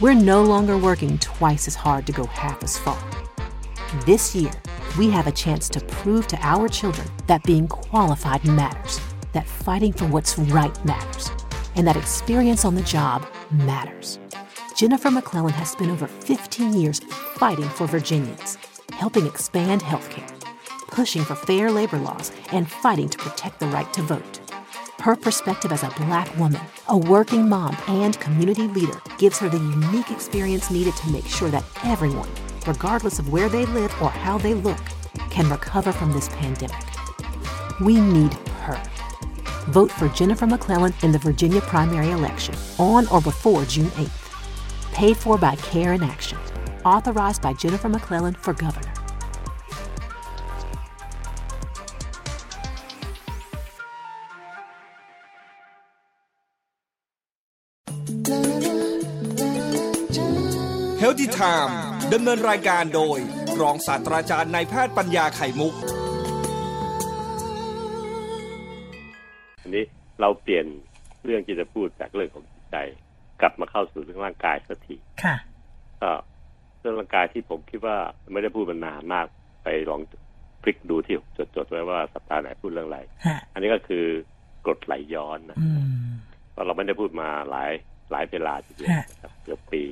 we're no longer working twice as hard to go half as far. This year, we have a chance to prove to our children that being qualified matters, that fighting for what's right matters, and that experience on the job matters. Jennifer McClellan has spent over 15 years fighting for Virginians, helping expand healthcare, pushing for fair labor laws, and fighting to protect the right to vote. Her perspective as a black woman, a working mom, and community leader gives her the unique experience needed to make sure that everyone, regardless of where they live or how they look, can recover from this pandemic. We need her. Vote for Jennifer McClellan in the Virginia primary election on or before June 8th. Paid for by Care in Action. Authorized by Jennifer McClellan for governor. เฮลติไทม์ดำเนินรายการโดย รองศาสตราจารย์นายแพทย์ปัญญาไข่มุก อันนี้เราเปลี่ยนเรื่องที่จะพูดจากเรื่องของจิตใจ กลับมาเข้าสู่เรื่องร่างกายสักทีค่ะก็เรื่องร่างกายที่ผมคิดว่าไม่ได้พูดมานานมากไปลองพลิกดูที่จดๆไว้ว่าสัปดาห์ไหนพูดเรื่องอะไรฮะอันนี้ก็คือกรดไหลย้อนนะอืมเพราะเราไม่ได้พูดมาหลายหลายเวลาทีเดียวฮะนะครับเกือบปี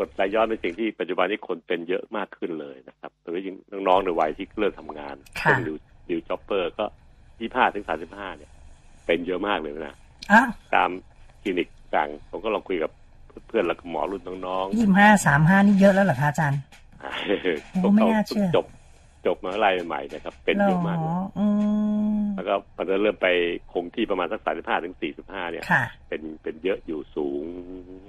กรดไหลย้อนเป็นสิ่งที่ปัจจุบันนี้คนเป็นเยอะมากขึ้นเลยนะครับโดยเฉพาะยิ่งน้องๆในวัยที่เริ่มทำงานค่ะเช่น new new jobber ก็ยี่ห้าถึงสามสิบห้าเนี่ย เป็นเยอะมากเลยนะอ้าวตามคลินิกต่างผมก็ลองคุยกับเพื่อนๆแล้วก็หมอรุ่นน้องยี่ห้าสามห้านี่เยอะแล้วเหรอคะอาจารย์ๆโอ้ไม่น่าเชื่อจบจบมาอะไรใหม่ๆนะครับ เป็นเยอะมากหรเลยอืมแล้วก็พอเริ่มไปคงที่ประมาณสักสามสิบห้าถึงสี่สิบห้าเนี่ยค่ะเป็นเป็นเยอะอยู่สูง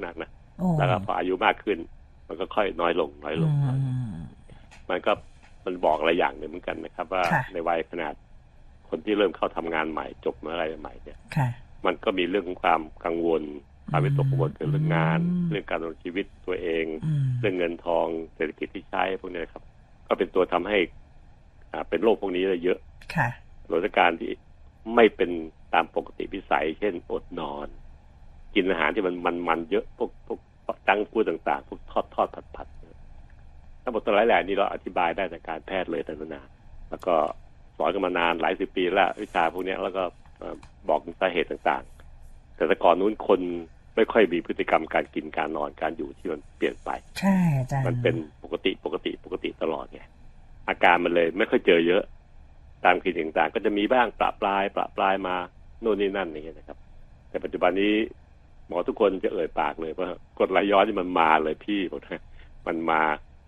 นักนะโอ้ แล้วก็พออายุมากขึ้น มันก็ค่อยน้อยลงน้อยลอืงมมันก็มันบอกอะไรอย่างหนึ่งเหมือนกันนะครับ ว่าค่ะในวัยขนาดคนที่เริ่มเข้าทำงานใหม่จบมาอะไรใหม่เนี่ยค่ะมันก็มีเรื่องของความกังวลความวิตกกังวลเกี่ยวกับเรื่องงานอืมเรื่องการดำเนินชีวิตตัวเองอืมเรื่องเงินทองเศรษฐกิจที่ใช้พวกนี้นะครับ ก็เป็นตัวทำให้ อ่าเป็นโรคพวกนี้ได้เยอะค่ะโดยการที่ไม่เป็นตามปกติพิสัย เช่นอดนอน กินอาหารที่มันมันมันเยอะพวกพวก จังฟูดต่างๆพวกทอดทอดผัดผัดทั้งหมดตัวหลายแหล่นี้เราอธิบายได้จากการแพทย์เลยแต่นานแล้วก็สอนกันมานานหลายสิบปีแล้ววิชาพวกเนี้ยแล้วก็เอ่อบอกถึงสาเหตุต่างๆ แต่แต่ก่อนนู้นคนไม่ค่อยมีพฤติกรรมการกินการนอนการอยู่ที่มันเปลี่ยนไป ใช่อาจารย์มันเป็นปกติปกติปกติตลอดไงอาการมันเลยไม่ค่อยเจอเยอะ ตามคลินิกต่างๆ ก็จะมีบ้างประปรายประปรายมาโน่นนี่นั่นอย่างเงี้ยนะครับ แต่ปัจจุบันนี้ห มอทุกคนจะเอ่ยปากเลยว่ากรดไหลย้อนนี่มันมาเลยพี่บอกนะมันมา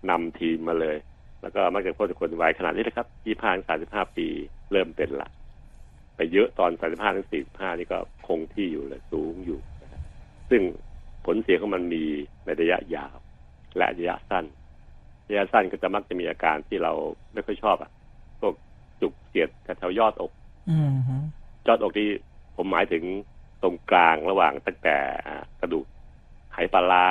นำทีมมาเลย แล้วก็มักจะพบคนวัยขนาดนี้นะครับยี่ห้าถึงสามสิบห้าปีเริ่มเป็นละไปเยอะตอนสามสิบห้าถึงสี่สิบห้านี่ก็คงที่อยู่เลยสูงอยู่นะครับซึ่งผลเสียของมันมีในระยะยาว และระยะสั้น ระยะสั้นก็จะมักจะมีอาการที่เราไม่ค่อยชอบอะพวกจุกเสียดแถวๆยอดอกอืมฮึยอดอกที่ผมหมายถึง ตรงกลางระหว่างตั้งแต่อ่ากระดูกไหปลาร้า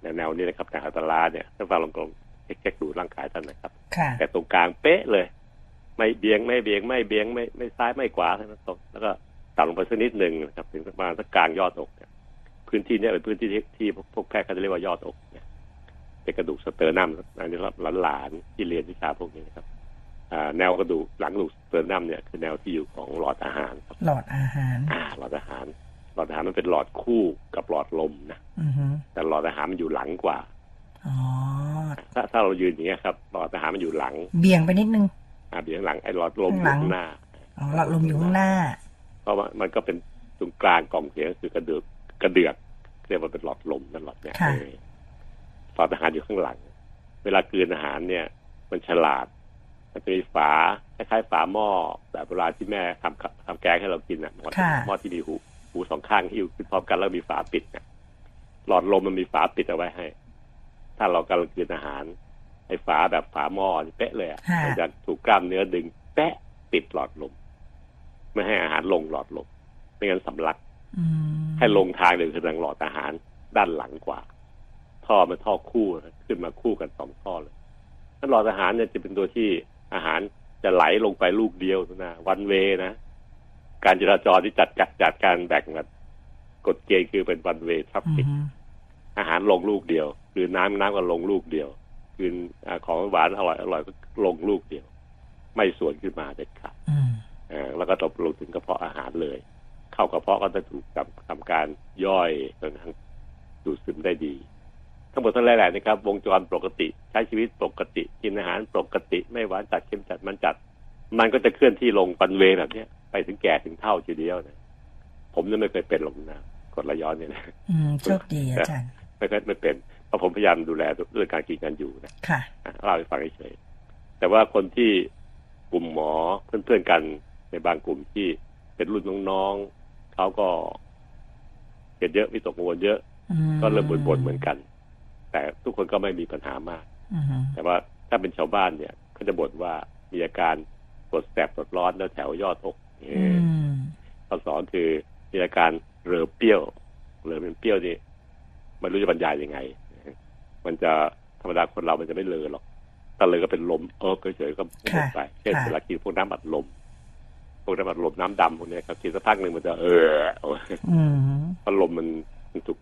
แนวๆนี้นะครับแต่ไหปลาร้าเนี่ยถ้าฟังลองกลมเช็คๆดูร่างกายท่านนะครับค่ะแต่ตรงกลางเป๊ะเลย ไม่เบียงไม่เบียงไม่เบียงไม่ไม่ซ้ายไม่ขวาทั้งนั้นตรงแล้วก็ต่ำลงไปสักนิดหนึ่งนะครับถึงประมาณสักกลางยอดอกเนี่ยพื้นที่เนี้เป็นพื้นที่ที่ที่พวกแพทย์เขาจะเรียกว่ายอดอกเนี่ยเป็นกระดูก sternum อันนี้หลานๆที่เรียนวิชาพวกนี้นะครับอ่า แนวกระดูกหลังกระดูก sternum เนี่ยคือแนวที่อยู่ของหลอดอาหารครับหลอดอาหาร อ่า หลอดอาหาร หลอดอาหารมันเป็นหลอดคู่กับหลอดลมนะอือฮึแต่หลอดอาหารมันอยู่หลังกว่าอ๋อถ้าถ้าเรายืนอย่างเงี้ยครับ หลอดอาหารมันอยู่หลัง เบี่ยงไปนิดนึง อ่าเบียงหลังไอ้หลอดลมอข้างหลัยู่งข้างหน้าอ๋อหลอดลมอยู่ข้างหน้า เพราะว่ามันก็เป็นตรงกลางกล่องเสียงคือกระเดือกกระเดือกเรียกว่าเป็นหลอดลมนั่นหลอดเนี่ยค่ะเออหลอดอาหารอยู่ข้างหลัง เวลากลืนอาหารเนี่ย มันฉลาด มันจะมีฝาคล้ายๆฝาหม้อแบบเวลาที่แม่ทำกับทำแกงให้เรากินอะหม้อค่ะหม้อที่มีหูหูสองข้างที่อยู่ขึ้นพร้อมกันแล้วมีฝาปิดเนี่ยหลอดลมมันมีฝาปิดเอาไว้ให้ ถ้าเรากำลังกินอาหารไอ้ฝาแบบฝาหม้อนี่เป๊ะเลยอะค่ะมันจะถูกกล้ามเนื้อดึงแปะปิดหลอดลม ไม่ให้อาหารลงหลอดลมไม่งั้นสำลักอืมให้ลงทางเดินคือทางหลอดอาหารด้านหลังกว่า ท่อมันท่อคู่นะขึ้นมาคู่กันสองท่อเลยถ้าหลอดอาหารเนี่ยจะเป็นตัวที่ อาหารจะไหลลงไปลูกเดียวนะวันเวนะ การจราจรที่จัดจัดจัดการแบ่งกันกฎเกณฑ์คือเป็นวันเวทรัฟอืฟิกมอาหารลงลูกเดียว คือน้ำน้ำก็ลงลูกเดียว คืออาของหวานอร่อยอร่อยก็ลงลูกเดียว ไม่ส่วนขึ้นมาเด็ดขาดอืมเอ่อแล้วก็ตกลงถึงกระเพาะอาหารเลย เข้ากระเพาะก็จะถูกทำทำการย่อยจนกระทั่งดูดซึมได้ดี ทั้งหมดทั้งหลายๆนะครับ วงจรปกติ ใช้ชีวิตปกติ กินอาหารปกติ ไม่หวานจัดเค็มจัดมันจัด มันก็จะเคลื่อนที่ลงปันเวย์แบบเนี้ยไปถึงแก่ถึงเท่าทีเดียวนะผมเนี่ยไม่เคยเป็นหรอกนะกรดไหลย้อนเนี่ยนะอืมโชคดีอาจารย์ไม่เคยไม่เป็นเพราะผมพยายามดูแลเรื่องการกินการอยู่นะค่ะอะเล่าให้ฟังเฉยๆแต่ว่าคนที่กลุ่มหมอเพื่อนๆกันในบางกลุ่มที่เป็นรุ่นน้องๆเขาก็เกิดเยอะวิตกกังวลเยอะอืมก็เริ่มบ่นๆเหมือนกัน แต่ทุกคนก็ไม่มีปัญหามากอืมแต่ว่าถ้าเป็นชาวบ้านเนี่ยเขาจะบ่นว่ามีอาการปวดแสบปวดร้อนแล้วแถวยอดอกอืเออมข้อสองคือมีอาการเรือเปรี้ยวเรือเป็นเปรี้ยวนี่ไม่รู้จะบรรยายยังไง มันจะธรรมดาคนเรามันจะไม่เลอหรอกถ้าเลอก็เป็นลมเออเฉยๆก็หมดไปเช่นค่ะเวลากินพวกน้ำอัดลมพวกน้ำอัดลมน้ำดำพวกเนี้ยครับกินสักพักหนึ่งมันจะเออเอาอืมเพราะลมมันมันถูก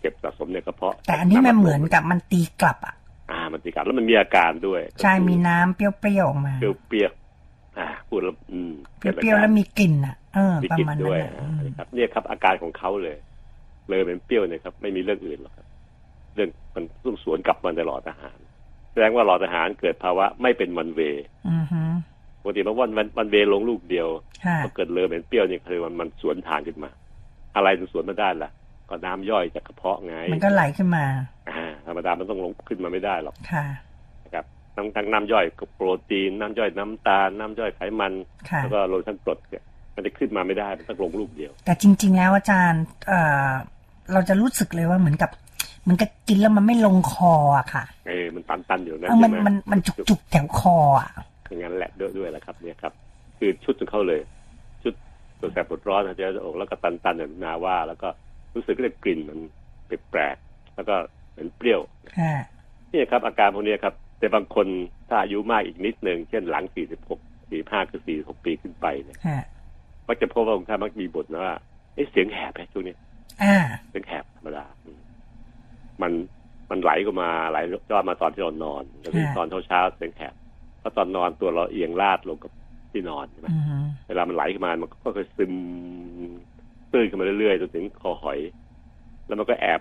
เก็บสะสมในกระเพาะ แต่อันนี้มันเหมือนกับมันตีกลับอะอ่ามันตีกลับแล้วมันมีอาการด้วยใช่มีน้ำเปรี้ยวๆออกมาเปรี้ยวเปรี้ยวๆอ่าพูดแล้วอืมเปรี้ยวๆแล้วมีกลิ่นอะเออมีประกลิ่นมาณนั้ด้นวยแหละอ่าอืมครับเนี่ยครับอาการของเขาเลย เลยเป็นเปรี้ยวเนี่ยครับ ไม่มีเรื่องอื่นหรอกครับ เรื่องมันต้องสวนกลับมันในหลอดอาหาร แสดงว่าหลอดอาหารเกิดภาวะไม่เป็นมันเวย์อือฮึปกติมันวันมันเวย์ลงลูกเดียวค่ะพอเกิดเลยเป็นเปรี้ยวเนี่ยคือมันมันสวนทางขึ้นมา อะไรถึงสวนไม่ได้ล่ะ ก็น้ำย่อยจากกระเพาะไง มันก็ไหลขึ้นมา อ่า ธรรมดามันต้องลงขึ้นมาไม่ได้หรอก ค่ะนะครับทั้งทั้งน้ำย่อยกับโปรตีน น้ำย่อยน้ำตาล น้ำย่อยไขมันค่ะแล้วก็โลชั่นกรดเนี่ยมันจะขึ้นมาไม่ได้ มันต้องลงลูกเดียว แต่จริง ๆ แล้วอาจารย์เอ่อเราจะรู้สึกเลยว่าเหมือนกับเหมือนกับกินแล้วมันไม่ลงคออะค่ะ เออ มันตันตันๆอยู่นะเออมันใช่ไหมันมันจุกจุกๆแถวคออะอย่างนั้นแหละด้วยด้วยแหละครับ เนี่ยครับ คือชุดของเขาเลย ชุดตัวแสบปวดร้อนหายใจจะอกแล้วก็ตันตันๆอย่างนาว่าแล้วก็ รู้สึกได้กลิ่นมันแปลกๆแล้วก็เหมือนเปรี้ยวค่ะนี่ครับ อาการพวกนี้ครับ แต่บางคนถ้าอายุมากอีกนิดหนึ่งเช่นหลัง 46 45 คือ 46 ปีขึ้นไปเนี่ยค่ะมักจะพบว่าบางท่านมักมีบ่นว่าเอ๊ะเสียงแหบไปช่วงนี้อ่าเสียงแหบธรรมดาอืมมันมันไหลก็มาไหลยอดมาตอนที่เรานอนแล้วตอนเช้าๆเสียงแหบเพราะตอนนอนตัวเราเอียงลาดลงกับที่นอนใช่ไหมอือฮึเวลามันไหลขึ้นมามันก็ค่อยๆซึม ตื้นขึ้นมาเรื่อยๆจนถึงคอหอย แล้วมันก็แอบ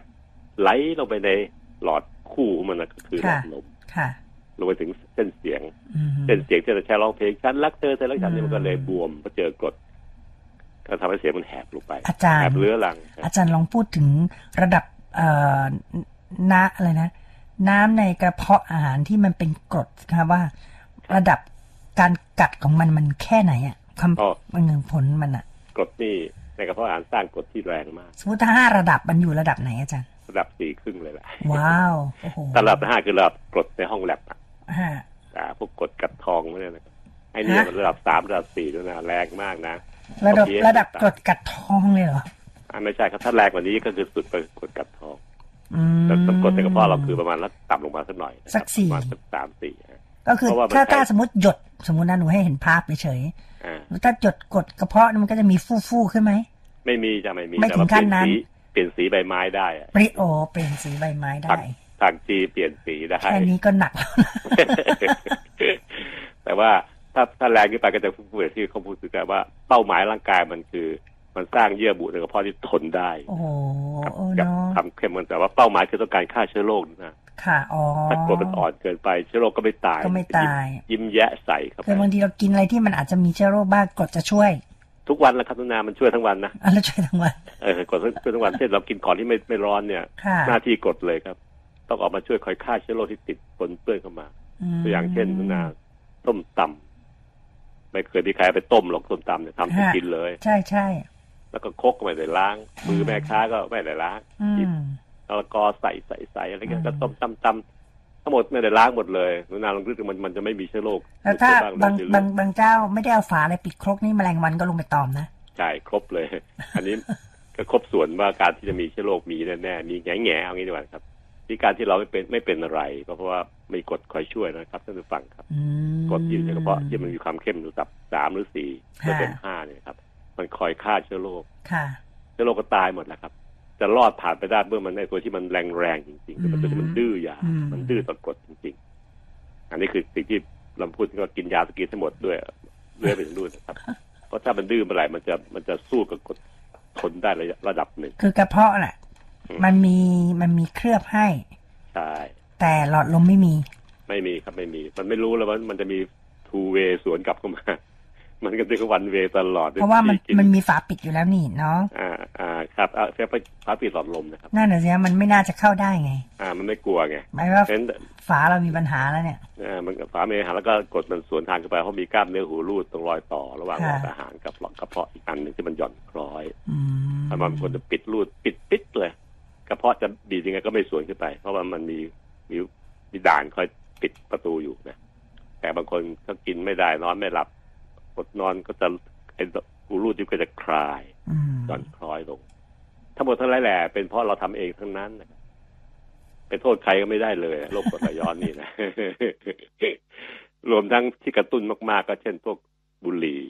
ไหลลงไปในหลอดคู่ของมันนะก็คือหลอดลมค่ะลงไปถึงเส้นเสียงอือฮึเส้นเสียงที่เราใช้ร้องเพลงฉันรักเธอเธอรักฉันอืมเนี่ยมันก็เลยบวมเพราะเจอกรดก็ทำให้เสียงมันแหบลงไปอาจารแหย์บเรื้อรัง อาจารย์ลองพูดถึงระดับเอ่อน้ำอะไรนะ น้ำในกระเพาะอาหารที่มันเป็นกรดครับว่า ระดับการกัดของมันมันแค่ไหนอะคอ๋อำมันหนึ่งผลมันอะกรดนี่ ในกระเพาะอาหารสร้างกรดที่แรงมาก สมมติถ้าห้าระดับมันอยู่ระดับไหนอาจารย์ ระดับสี่ครึ่งเลยแหละว้าวโอ้โหถ้าระดับห้าคือระดับกรดในห้องแลบอะฮะอ่าพวกกรดกัดทองเนี่ยนะครับไอ้เนี่ยฮะมันระดับสามระดับสี่ด้วยนะแรงมากนะ ระดับโอเคระดับกรดกัดทองเลยเหรออ่าไม่ใช่ครับถ้าแรงกว่านี้ก็คือสุดไปกรดกัดทองอืมแต่กรดในกระเพาะเราคือประมาณละต่ำลงมาสักหน่อยนะครับสักสี่ประมาณสักสามสี่ฮะก็คือเพราะว่ามันถ้าใช้ถ้าสมมติหยดสมมตินะหนูให้เห็นภาพเฉยอ่าๆถ้าหยดกดกระเพาะมันก็จะมีฟู่ฟู่ๆขึ้นไหม ไม่มีจะไม่มีไม่แต่ถึงว่าเปลี่ยนขั้นนั้นสีเปลี่ยนสีใบไม้ได้อะปริโอเปลี่ยนสีใบไม้ได้ทางจีเปลี่ยนสีได้แค่นี้ก็หนักแล้วนะแต่ว่าถ้าถ้าแรงขึ้นไปก็จะพูดอย่างที่เขาพูดถึงกันว่าเป้าหมายร่างกายมันคือ มันสร้างเยื่อบุในกระเพาะที่ทนได้โอ้โหกับโอ้กับเนาะทำเข้มมันแต่ว่าเป้าหมายคือต้องการฆ่าเชื้อโรคนะค่ะอ๋อถ้ากรดมันอ่อนเกินไปเชื้อโรคก็ไม่ตายก็ไม่ตาย ยิ้ยิ้มแยะใส่เข้าไปคือบางทีเรากินอะไรที่มันอาจจะมีเชื้อโรคบ้างกรดจะช่วย ทุกวันแหละครับทุกนามันช่วยทั้งวันนะอะแล้วช่วยทั้งวันเออกดช่วยทั้งวันเช่นเรากินของที่ไม่ไม่ร้อนเนี่ยค่ะหน้าที่กดเลยครับ ต้องออกมาช่วยคอยฆ่าเชื้อโรคที่ติดปนเปื้อนเข้ามามตัวอย่างเช่นทุกนาต้มตำไม่เคยมีใครเอาไปต้มหรอกต้มตำเนี่ยทำให้กินเลย ใช่ใช่แล้วก็ครกก็ไม่ได้ล้าง มือแม่ค้าก็ไม่ได้ล้างอืหยิบมแล้วก็ใส่ใส่ใส่อะไรเงี้ยอืมก็ต้มตำตำ ทั้งหมดไม่ได้ล้างหมดเลยหนูนาลองคิดดูมันมันจะไม่มีเชื้อโรคแล้วถ้าเชื้อบางเชื้อโรบางคบางเจ้าไม่ได้เอาฝาอะไรปิดครกนี่แมลงวันก็ลงไปตอมนะใช่ครบเลย อันนี้ก็ครบส่วนว่าการที่จะมีเชื้อโรคมีแน่ๆมีแง่แง่ๆเอางี้ดีกว่าครับที่การที่เราไม่เป็นไม่เป็นอะไร ก็เพราะว่ามีกฎคอยช่วยนะครับท่านผู้ฟังครับอืมกฎที่อยู่ในกระเพาะที่มันมีความเข้มระดับสามหรือสี่ค่ะเปอร์เซ็นต์ห้าเนี่ยครับ มันคอยฆ่าเชื้อโรคค่ะเชื้อโรคก็ตายหมดแล้วครับ จะรอดผ่านไปได้เมื่อมันในตัวที่มันแรงๆจริงๆมันตัวที่มันดื้อยาอืมมันดื้อต่อกฎจริง ๆ อันนี้คือสิ่งที่เราพูดถึงว่ากินยาสกีทั้งหมดด้วยเรื่อยไปถึงนู่นนะครับ เพราะถ้ามันดื้อเมื่อไหร่มันจะมันจะสู้กับกฎทนได้ระยะระดับหนึ่ง คือกระเพาะน่ะอืมมันมีมันมีเคลือบให้ใช่แต่หลอดลมไม่มี ไม่มีครับไม่มี มันไม่รู้แล้วว่ามันจะมีทูเวสวนกลับเข้ามา มันก็จะวันเวตลอด เพราะว่ามันที่กิมันมีฝาปิดอยู่แล้วนี่เนาะอ่าอ่าครับอ่าแค่พาปิดหลอดลมนะครับนั่นน่ะสิฮะมันไม่น่าจะเข้าได้ไง อ่า มันไม่กลัวไงหมายว่าเพราะฉะนั้นฝาเรามีปัญหาแล้วเนี่ยอ่ามันก็ฝาเมหาแล้วก็กดมันสวนทางกันไปเพราะมีกล้ามเนื้อหูรูดตรงรอยต่อระหว่างหลค่ะอดอาหารกับหลอดกระเพาะอีกอันหนึ่งที่มันหย่อนคล้อยอืมถ้ามันควรจะปิดรูดปิดปิดเลยกระเพาะจะบีบยังไงก็ไม่สวนขึ้นไป เพราะว่ามันมีมีมีด่านคอยปิดประตูอยู่นะแต่บางคนก็กินไม่ได้นอนไม่หลับอ ดนอนก็จะไอ้หูรูดที่ก็จะคลายอืมหย่อนคล้อยลง ทั้งหมดทั้งหลายแหล่เป็นเพราะเราทำเองทั้งนั้นนะครับไปโทษใครก็ไม่ได้เลยโรคกรดไหลย้อนนี่นะรวมทั้งที่กระตุ้นมากๆ ก็เช่นพวกบุหรี่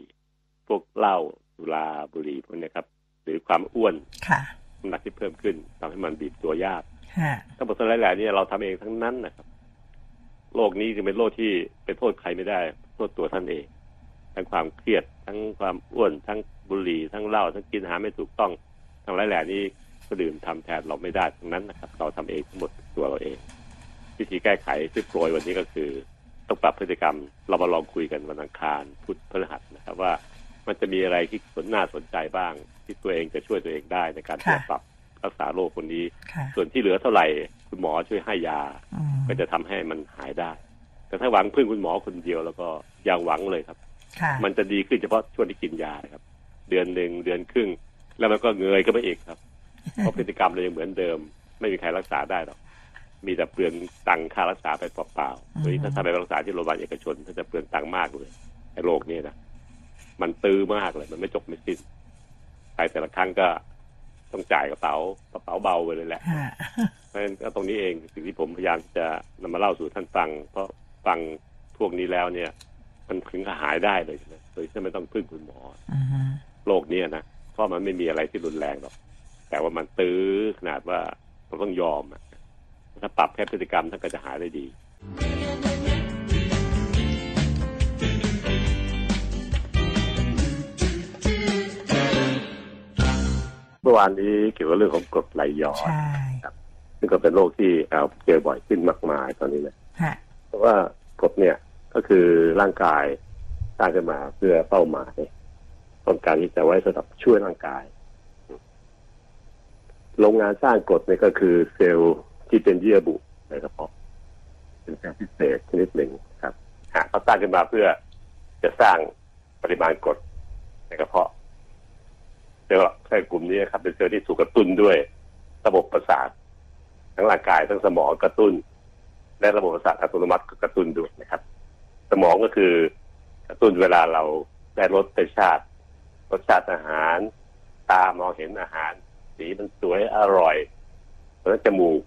พวกเหล้าสุราบุหรี่พวกเนี้ยครับ หรือความอ้วนค่ะน้ำหนักที่เพิ่มขึ้นทำให้มันบีบตัวยากฮะทั้งหมดทั้งหลายแหล่นี่เราทำเองทั้งนั้นนะครับโรคนี้จึงเป็นโรคที่ไปโทษใครไม่ได้ โทษตัวท่านเอง ทั้งความเครียด ทั้งความอ้วน ทั้งบุหรี่ทั้งเหล้าทั้งกินอาหารไม่ถูกต้องทั้งหลายแหล่นี้ก็ดื่มทำแทนเราไม่ได้ทั้งนั้นนะครับ เราทำเองทั้งหมดตัวเราเอง วิธีแก้ไขที่โปรยวันนี้ก็คือต้องปรับพฤติกรรม เรามาลองคุยกันวันอังคารพุธพฤหัสนะครับว่ามันจะมีอะไรที่สนน่าสนใจบ้าง ที่ตัวเองจะช่วยตัวเองได้ในการที่จะปรับรักษาโรคคนนี้ค่ะส่วนที่เหลือเท่าไหร่คุณหมอช่วยให้ยาอืมก็จะทำให้มันหายได้ แต่ถ้าหวังพึ่งคุณหมอคนเดียวแล้วก็อย่าหวังเลยครับค่ะ มันจะดีขึ้นเฉพาะช่วงที่กินยานะครับ เดือนหนึ่งเดือนครึ่ง แล้วมันก็เงยก็ไปอีกครับเพราะพฤติกรรมเรายังเหมือนเดิม ไม่มีใครรักษาได้หรอกมีแต่เปลืองตังค่ารักษาไปเปล่าๆโดยที่ถ้าทำไปรักษาที่โรงพยาบาลเอกชนถ้าจะเปลืองตังค์มากเลยไอ้โรคนี้นะมันตื้อมากเลย มันไม่จบไม่สิ้นไปแต่ละครั้งก็ต้องจ่ายกระเป๋ากระเป๋าเบาไปเลยแหละฮะเพราะฉะนั้นก็ตรงนี้เองสิ่งที่ผมพยายามจะนำมาเล่าสู่ท่านฟัง เพราะฟังพวกนี้แล้วเนี่ย มันถึงกับหายได้เลยนะโดยที่ไม่ต้องพึ่งคุณหมออืมโรคเนี้ยนะเพราะมันไม่มีอะไรที่รุนแรงหรอก แต่ว่ามันตื้อขนาดว่าเราต้องยอมอะถ้าปรับแค่พฤติกรรมท่านก็จะหายได้ดี เมื่อวานนี้เกี่ยวกับเรื่องของกรดไหลย้อนใช่ซึ่งก็เป็นโรคที่เราเจอบ่อยขึ้นมากมายตอนนี้นะฮะเพราะว่ากรดเนี่ย ก็คือร่างกายสร้างขึ้นมาเพื่อเป้าหมายต้องการที่จะไว้สำหรับช่วยร่างกาย โรงงานสร้างกรดนี่ก็คือเซลล์ที่เป็นเยื่อบุในกระเพาะเป็นเซลล์พิเศษชนิดหนึ่งครับหากเขาสร้างขึ้นมาเพื่อจะสร้างปริมาณกรดในกระเพาะเซลล์แค่กลุ่มนี้ครับเป็นเซลล์ที่ถูกกระตุ้นด้วย ระบบประสาททั้งร่างกายทั้งสมองกระตุ้น และระบบประสาทอัตโนมัติก็กระตุ้นด้วยนะครับ สมองก็คือกระตุ้นเวลาเราได้รสชาติรสชาติอาหาร ตามองเห็นอาหาร สีมันสวยอร่อยแล้วจมูก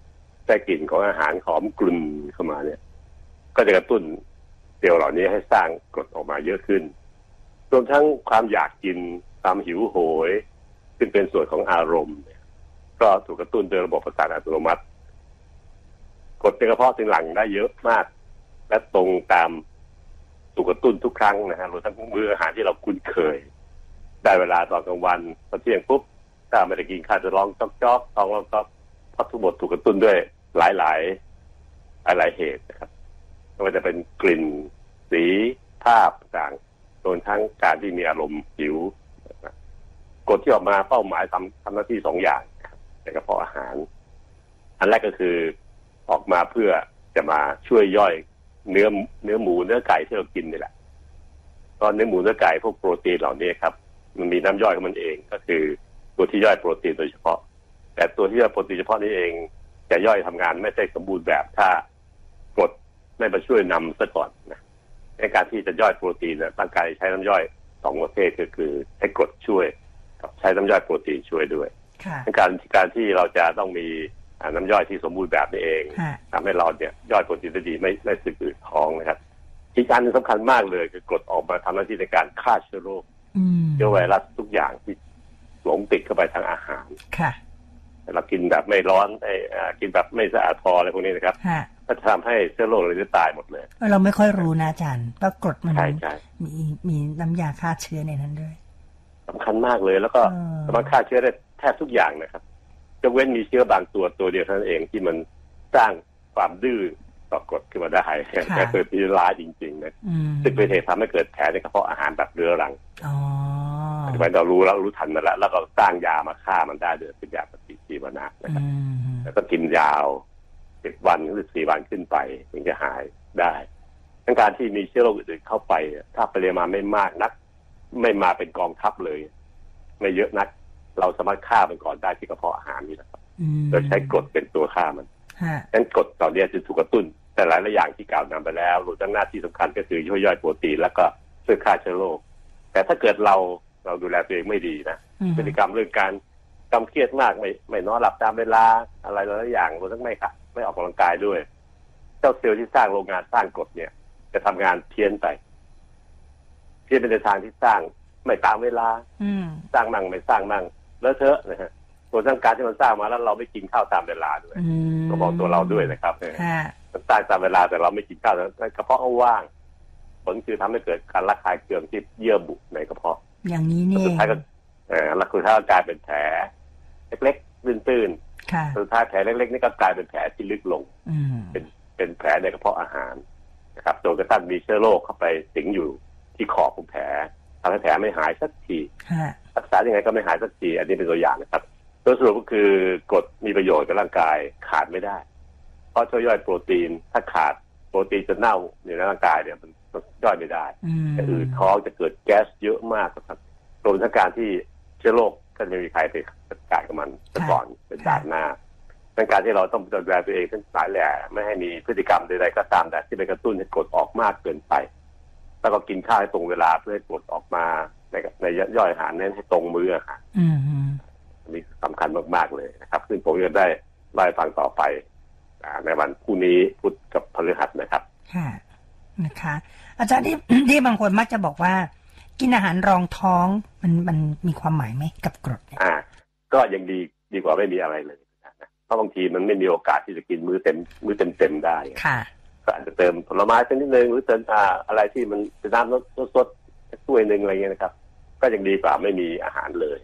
ได้กลิ่นของอาหารหอมกลุ่นเข้ามาเนี่ย ก็จะกระตุ้นเซลล์เหล่านี้ให้สร้างกรดออกมาเยอะขึ้นรวมทั้งความอยากกินความหิวโหยซึ่งเป็นส่วนของอารมณ์ก็ถูกกระตุ้นโดยระบบประสาทอัตโนมัติกดในกระเพาะจึงหลังได้เยอะมาก และตรงตาม ถูกกระตุ้นทุกครั้งนะฮะรวมทั้งมื้ออาหารที่เราคุ้นเคย ได้เวลาตอนกลางวันตอนเที่ยงปุ๊บถ้าไม่ได้กินข้าวจะร้องจ๊อกจ๊อกท้องร้องจ๊อกเพราะทุกหมดถูกกระตุ้นด้วยหลายหลายหลายเหตุนะครับไม่ว่าจะเป็นกลิ่น สีภาพต่างรวมทั้งการที่มีอารมณ์หิวกฎที่ออกมาเป้าหมายทำทำหน้าที่สองอย่างนะครับในกระเพาะอาหาร อันแรกก็คือออกมาเพื่อจะมาช่วยย่อย เนื้อเนื้อหมูเนื้อไก่ที่เรากินนี่แหละตอนเนื้อหมูเนื้อไก่พวกโปรตีนเหล่านี้ครับ มันมีน้ำย่อยของมันเองก็คือตัวที่ย่อยโปรตีนโดยเฉพาะ แต่ตัวที่ย่อยโปรตีนเฉพาะนี้เองจะย่อยทำงานไม่ได้สมบูรณ์แบบถ้ากรดไม่มาช่วยนำซะก่อนนะในการที่จะย่อยโปรตีนเนี่ยร่างกายใช้น้ำย่อยสองประเภทก็คือใช้กรดช่วย กับใช้น้ำย่อยโปรตีนช่วยด้วยค่ะการการที่เราจะต้องมี อ่าน้ำย่อยที่สมบูรณ์แบบนี้เองฮะทำให้เราเนี่ยย่อยโปรตีนได้ดีไม่ไม่สึกอืดท้องนะครับอีกการหนึงสำคัญมากเลยคือกรดออกมาทำหน้าที่ในการฆ่าเชื้อโรคอืมเชื้อไวรัสทุกอย่างที่หลงติดเข้าไปทางอาหารค่ะเรากินแบบไม่ร้อนไอ้อ่ากินแบบไม่สะอาดพออะไรพวกนี้นะครับฮะก็จะทำให้เชื้อโรคเราจะตายหมดเลย เราไม่ค่อยรู้นะอาจารย์ว่ากรดมันใช่ใช่มีมีน้ำยาฆ่าเชื้อในนั้นด้วยสำคัญมากเลยแล้วก็เออสามารถฆ่าเชื้อได้แทบทุกอย่างนะครับ จะเว้นมีเชื้อบางตัวตัวเดียวเท่านั้นเองที่มันสร้างความดื้อต่อกรดขึ้นมาได้แต่เกิดที่ร้ายจริงๆนะอืมซึ่งเป็นเหตุทำให้เกิดแผลในกระเพาะอาหารแบบเรื้อรังอ๋อปัจจุบันเรารู้แล้วรู้ทันมันแล้วแล้วก็สร้างยามาฆ่ามันได้โดยเป็นยาปฏิชีวนะนะครับอืมแล้วก็กินยาวสิบวันหรือสี่วันขึ้นไปถึงจะหายได้ทั้งการที่มีเชื้อโรคอื่นๆเข้าไป ถ้าปริมาณไม่มากนัก ไม่มาเป็นกองทัพเลย ไม่เยอะนัก เราสามารถฆ่ามันก่อนได้ที่กระเพาะอาหารนี่แหละครับอืมโดยใช้กรดเป็นตัวฆ่ามันฮะนั้นกรดตอนนี้จะถูกกระตุ้น แต่หลายหลายอย่างที่กล่าวนำไปแล้วรวมทั้งหน้าที่สำคัญก็คือช่วยย่อยโปรตีนแล้วก็ช่วยฆ่าเชื้อโรคแต่ถ้าเกิดเราเราดูแลตัวเองไม่ดีนะอืมพฤติกรรมเรื่องการกำเครียดมากไม่ไม่นอนหลับตามเวลาอะไรหลายๆอย่างรวมทั้งไม่ค่ะไม่ออกกำลังกายด้วย เจ้าเซลล์ที่สร้างโรงงานสร้างกรดเนี่ย จะทำงานเพี้ยนไป เพี้ยนไปในทางที่สร้างไม่ตามเวลาอืมสร้างมั่งไม่สร้างมั่ง เลอะเทอะนะฮะรวมทั้งการที่มันสร้างมาแล้วเราไม่กินข้าวตามเวลาด้วยอืมก็บอกตัวเราด้วยนะครับเนี่ยฮะมันสร้างตามเวลาแต่เราไม่กินข้าวแล้วกระเพาะก็ว่าง ผลคือทำให้เกิดการระคายเคืองที่เยื่อบุในกระเพาะ อย่างนี้นี่สุดท้ายก็เออแล้วคือถ้ากลายเป็นแผลเล็กๆตื้นค่ะๆสุดท้ายแผลเล็กๆนี่ก็กลายเป็นแผลที่ลึกลงอืมเป็นเป็นแผลในกระเพาะอาหารนะครับจนกระทั่งมีเชื้อโรคเข้าไปสิงอยู่ที่ขอบของแผล ทำให้แผลไม่หายสักทีฮะรักษายังไงก็ไม่หายสักที อันนี้เป็นตัวอย่างนะครับโดยสรุปก็คือกรดมีประโยชน์กับร่างกายขาดไม่ได้ เพราะช่วยย่อยโปรตีนถ้าขาดโปรตีนจะเน่าอยู่ในร่างกายเนี่ยมันมันย่อยไม่ได้อืมจะอืดท้องจะเกิดแก๊สเยอะมากนะครับรวมทั้งการที่เชื้อโรคก็จะไม่มีใครไปจัดการกับมันแต่ก่อนเป็นด่านหน้าดังการที่เราต้องดูแลตัวเองทั้งหลายแหล่ไม่ให้มีพฤติกรรมใดๆก็ตามแต่ที่ไปกระตุ้นให้กรดออกมากเกินไป แล้วก็กินข้าวให้ตรงเวลาเพื่อให้กรดออกมาในในย่อยอาหารนั้นให้ตรงมื้ออาหารอืมอืมอันนี้สำคัญมากๆเลยนะครับ ซึ่งผมจะได้ไล่าให้ฟังต่อไปอ่าในวันพรุ่งนี้พุธกับพฤหัสนะครับค่ะนะคะ อาจารย์ที่ที่บางคนมักจะบอกว่า กินอาหารรองท้องมันมันมีความหมายไหมกับกรดเนี่ยอ่า ก็ยังดีดีกว่าไม่มีอะไรเลยนะเพราะบางทีมันไม่มีโอกาสที่จะกินมื้อเต็มมื้อเต็มเต็มๆได้ค่ะ ก็อาจจะเติมผลไม้สักนิดนึงหรือเติมอ่าอะไรที่มันเป็นน้ำสดสดๆถ้วยหนึ่งอะไรเงี้ยนะครับ ก็ยังดีกว่าไม่มีอาหารเลย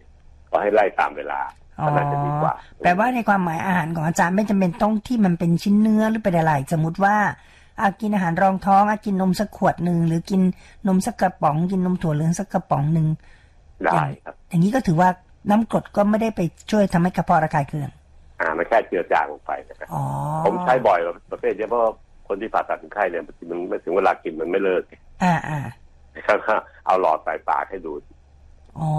ก็ให้ไล่ตามเวลาอ๋อก็น่าจะดีกว่าแปลว่าในความหมายอาหารของอาจารย์ไม่จำเป็นต้องที่มันเป็นชิ้นเนื้อหรือเป็นอะไรสมมติว่าอากินอาหารรองท้องอากินนมสักขวดหนึ่งหรือกินนมสักกระป๋อง กินนมถั่วเหลืองสักกระป๋องหนึ่งได้ครับ อย่างนี้ก็ถือว่าน้ำกรดก็ไม่ได้ไปช่วยทำให้กระเพาะระคายเคือง อ่ามันแค่เจือจางลงไปนะครับอ๋อผมใช้บ่อยประเภทเนี้ยเพราะว่า คนที่ผ่าตัดคนไข้เนี่ยบางทีมันไม่ถึงเวลากินมันไม่เลิกอ่าอ่านะครับก็เอาหลอดใส่ปากให้ดูอ๋อ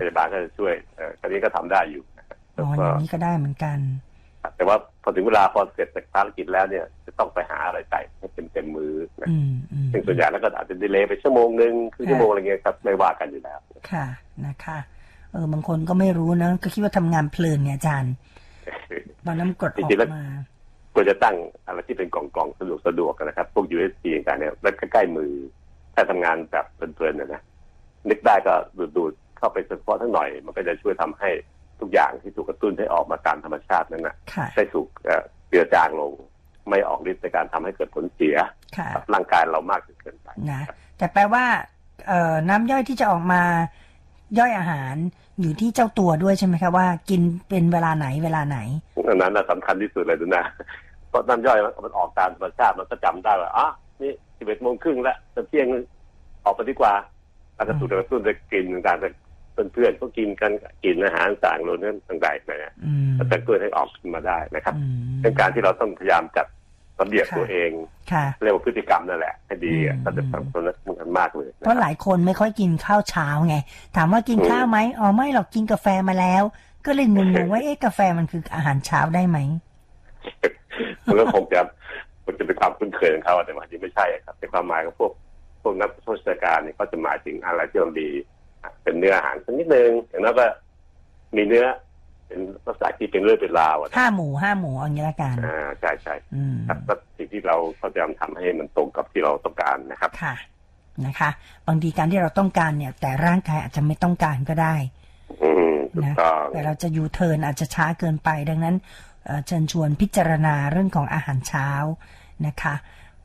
พยาบาลก็จะช่วยเอออันนี้ก็ทำได้อยู่นะครับอ๋อแล้วอก็ย่างนี้ก็ได้เหมือนกัน แต่ว่าพอถึงเวลาพอเสร็จจากภารกิจแล้วเนี่ย จะต้องไปหาอะไรใส่ให้เต็มเต็มๆมือนะอืมอืมซึ่งส่วนใหญ่แล้วก็อาจจะดีเลย์ไปชั่วโมงหนึ่งคือชั่วโมงอะไรเงี้ยครับไม่ว่ากันอยู่แล้ว ค่ะนะคะเออบางคนก็ไม่รู้นะก็คิดว่าทำงานเพลินเนี่ยอาจารย์ตอนน้ำกรดอจอริงๆแล้วกมา ควรจะตั้งอะไรที่เป็นกล่องกล่องๆสะดวกสะดวกกันนะครับ พวก USB ต่างๆเนี่ยแล้วใกล้ๆมือ ถ้าทำงานแบบเพลินๆเนี่ยนะนึกได้ก็ดูดๆเข้าไปเฉพาะทั้งหน่อย มันก็จะช่วยทำให้ทุกอย่างที่ถูกกระตุ้นให้ออกมาตามธรรมชาตินั้นนะค่ะได้ถูกเอ่อเจือจางลง ไม่ออกฤทธิ์ในการทำให้เกิดผลเสียค่ะกับร่างกายเรามากจนเกินไปนะแต่แปลว่าเอ่อน้ำย่อยที่จะออกมาย่อยอาหาร อยู่ที่เจ้าตัวด้วยใช่ไหมคะว่า กินเป็นเวลาไหนเวลาไหนอันนั้นนะสำคัญที่สุดเลยดูนะเพราะน้ำย่อยมันออกตามธรรมชาติมันก็จำได้ว่าอ๋อนี่สิบเอ็ดโมงครึ่งแล้วจะเที่ยงออกไปดีกว่าแล้วก็ถูกกระตุ้นจะกินต่างๆเพื่อนๆก็กินกันกินอาหารต่างๆรวมทั้งต่างๆนะฮะอืมก็จะเกิดให้ออกขึ้นมาได้นะครับอืมเป็นการที่เราต้องพยายามจัด ระเบียบค่ะตัวเองค่ะเรียกว่าพฤติกรรมนั่นแหละให้ดีอะอืมก็จะสำคัญมากเลยนะเพราะคหรับลายคนไม่ค่อยกินข้าวเช้าไง ถามว่ากินอืมข้าวไหมอ๋อไม่หรอกกินกาแฟมาแล้ว ก็เลยงงๆว่าเอ๊ะกาแฟมันคืออาหารเช้าได้ไหมมันก็คงจะมันจะเป็นความคุ้นเคยของเขาแต่ว่าจริงไม่ใช่ครับในความหมายของพวกพวกนักโภชนาการเนี่ยเขาจะหมายถึงอะไรที่มันดีอะเป็นเนื้ออาหารสักนิดนึงอย่างนั้นก็มีเนื้อ เป็นลักษณะที่เป็นเรื่องเป็นราวอะนะห้าหมูห้าหมูเอางี้ละกันอ่าใช่ใช่อืมครับก็สิ่งที่เราพยายามทำให้มันตรงกับที่เราต้องการนะครับค่ะนะคะ บางทีการที่เราต้องการเนี่ย แต่ร่างกายอาจจะไม่ต้องการก็ได้อืมถูกนะต้องแต่เราจะยูเทิร์นอาจจะช้าเกินไป ดังนั้นเอ่อเชิญชวนพิจารณาเรื่องของอาหารเช้านะคะ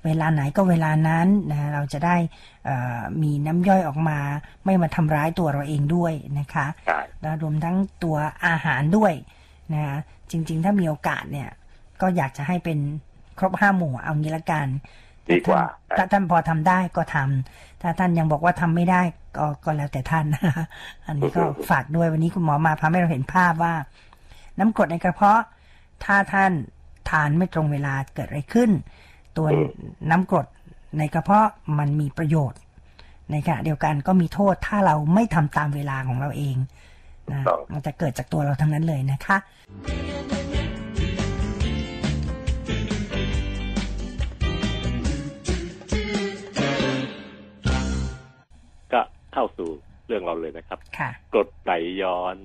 เวลาไหนก็เวลานั้นนะเราจะได้เอ่อมีน้ำย่อยออกมา ไม่มาทำร้ายตัวเราเองด้วยนะคะใช่แล้วรวมทั้งตัวอาหารด้วยนะจริง ๆ ถ้ามีโอกาสเนี่ย ก็อยากจะให้เป็นครบห้าหมู่เอางี้ละกันดีกว่าถ้าท่านพอทำได้ก็ทำถ้าท่านยังบอกว่าทำไม่ได้ก็ก็แล้วแต่ท่านนะคะอันนี้ก็ฝากด้วยวันนี้คุณหมอมาพาให้เราเห็นภาพว่า น้ำกรดในกระเพาะ ถ้าท่านทานไม่ตรงเวลาเกิดอะไรขึ้น ตัวน้ำกรดในกระเพาะมันมีประโยชน์ในขณะเดียวกันก็มีโทษถ้าเราไม่ทำตามเวลาของเราเองนะถูกต้องมันจะเกิดจากตัวเราทั้งนั้นเลยนะคะ ก็เข้าสู่เรื่องเราเลยนะครับค่ะกรดไหลย้อน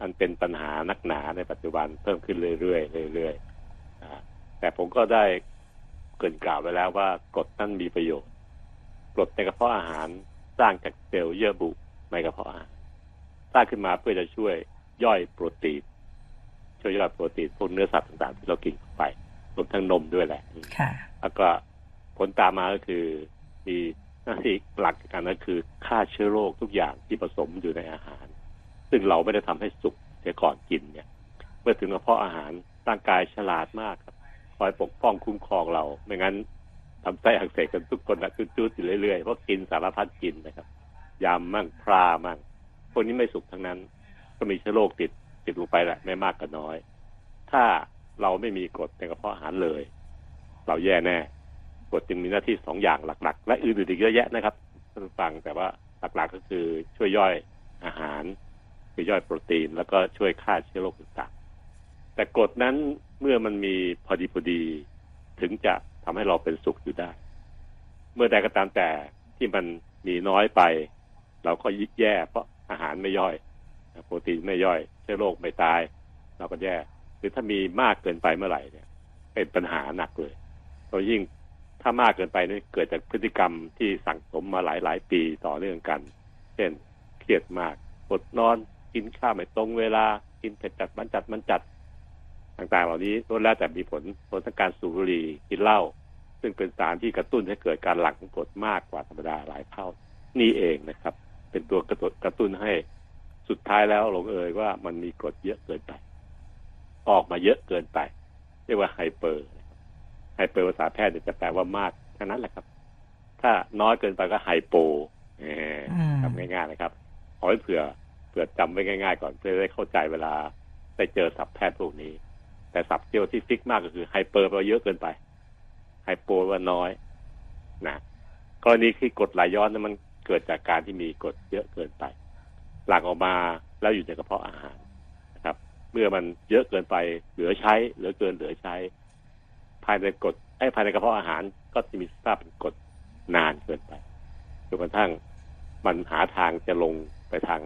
อันเป็นปัญหานักหนาในปัจจุบันเพิ่มขึ้นเรื่อยๆเรื่อยๆอ่าแต่ผมก็ได้ เกรินกล่าวไว้แล้วว่ากรดนั้นมีประโยชน์กรดในกระเพาะอาหารสร้างจากเซลล์เยื่อบุในกระเพาะอาหารสร้างขึ้นมาเพื่อจะช่วยย่อยโปรตีนช่วยย่อยโปรตีนพวกเนื้อสัตว์ต่างๆ ที่เรากินเข้าไปรวมทั้งนมด้วยแหละค่ะแล้วก็ผลตามมาก็คือมีหน้าที่หลักกันก็คือฆ่าเชื้อโรคทุกอย่างที่ผสมอยู่ในอาหาร ซึ่งเราไม่ได้ทำให้สุกเสียก่อนกินเนี่ย เมื่อถึงกระเพาะอาหารร่างกายฉลาดมากครับค อยปกป้องคุ้มครองเรา ไม่งั้นทำไส้อักเสบกันทุกคนนะจุดๆอยู่เรื่อยๆเพราะกินสารพัดกินนะครับยำมั่งพรามั่งพวกนี้ไม่สุกทั้งนั้น ก็มีเชื้อโรคติดติดลงไปแหละไม่มากก็น้อย ถ้าเราไม่มีกรดในกระเพาะอาหารเลย เราแย่แน่กรดจึงมีหน้าที่สองอย่างหลัก ๆ และอื่นๆอีกเยอะแยะนะครับท่านฟังแต่ว่าหลักๆก็คือช่วยย่อยอาหารคือย่อยโปรตีน แล้วก็ช่วยฆ่าเชื้อโรคต่างๆแต่กรดนั้น เมื่อมันมีพอดีพอดีถึงจะทำให้เราเป็นสุขอยู่ได้ เมื่อใดก็ตามแต่ที่มันมีน้อยไป เราก็ยิ่งแย่เพราะอาหารไม่ย่อยโปรตีนไม่ย่อยเชื้อโรคไม่ตาย เราก็แย่หรือถ้ามีมากเกินไปเมื่อไหร่เนี่ย เป็นปัญหาหนักเลยโดยยิ่งถ้ามากเกินไปนี่เกิดจากพฤติกรรมที่สั่งสมมาหลายหลายๆปีต่อเนื่องกัน เช่นเครียดมากอดนอนกินข้าวไม่ตรงเวลา กินเผ็ดจัดมันจัดมันจัด ต่างๆ เหล่านี้ล้วนแล้วแต่มีผลผลทางการสูบบุหรี่กินเหล้าซึ่งเป็นสารที่กระตุ้นให้เกิดการหลั่งของกรดมากกว่าธรรมดาหลายเท่านี่เองนะครับ เป็นตัวกระตุ้นกระตุ้นให้สุดท้ายแล้วลงเอยว่ามันมีกรดเยอะเกินไป ออกมาเยอะเกินไป เรียกว่า hyper hyper ภาษาแพทย์จะแปลว่ามากเท่านั้นแหละครับ ถ้าน้อยเกินไปก็ hypo ทำง่ายๆนะครับขอให้เผื่อเผื่อจำไว้ง่าย ๆ ก่อนเพื่อได้เข้าใจเวลาได้เจอศัพท์แพทย์พวกนี้ แต่ศัพท์เดียวที่ fix มากก็คือ hyper แปลว่าเยอะเกินไปไฮโปว่าน้อยนะกรณีที่กดไหลย้อนนั้นมันเกิดจากการที่มีกดเยอะเกินไป หลั่งออกมาแล้วอยู่ในกระเพาะอาหารนะครับ เมื่อมันเยอะเกินไปเหลือใช้เหลือเกินเหลือใช้ ภายในกดไอ้ภายในกระเพาะอาหารก็จะมีสภาพเป็นกดนานเกินไปจนกระทั่งมันหาทางจะลงไปทาง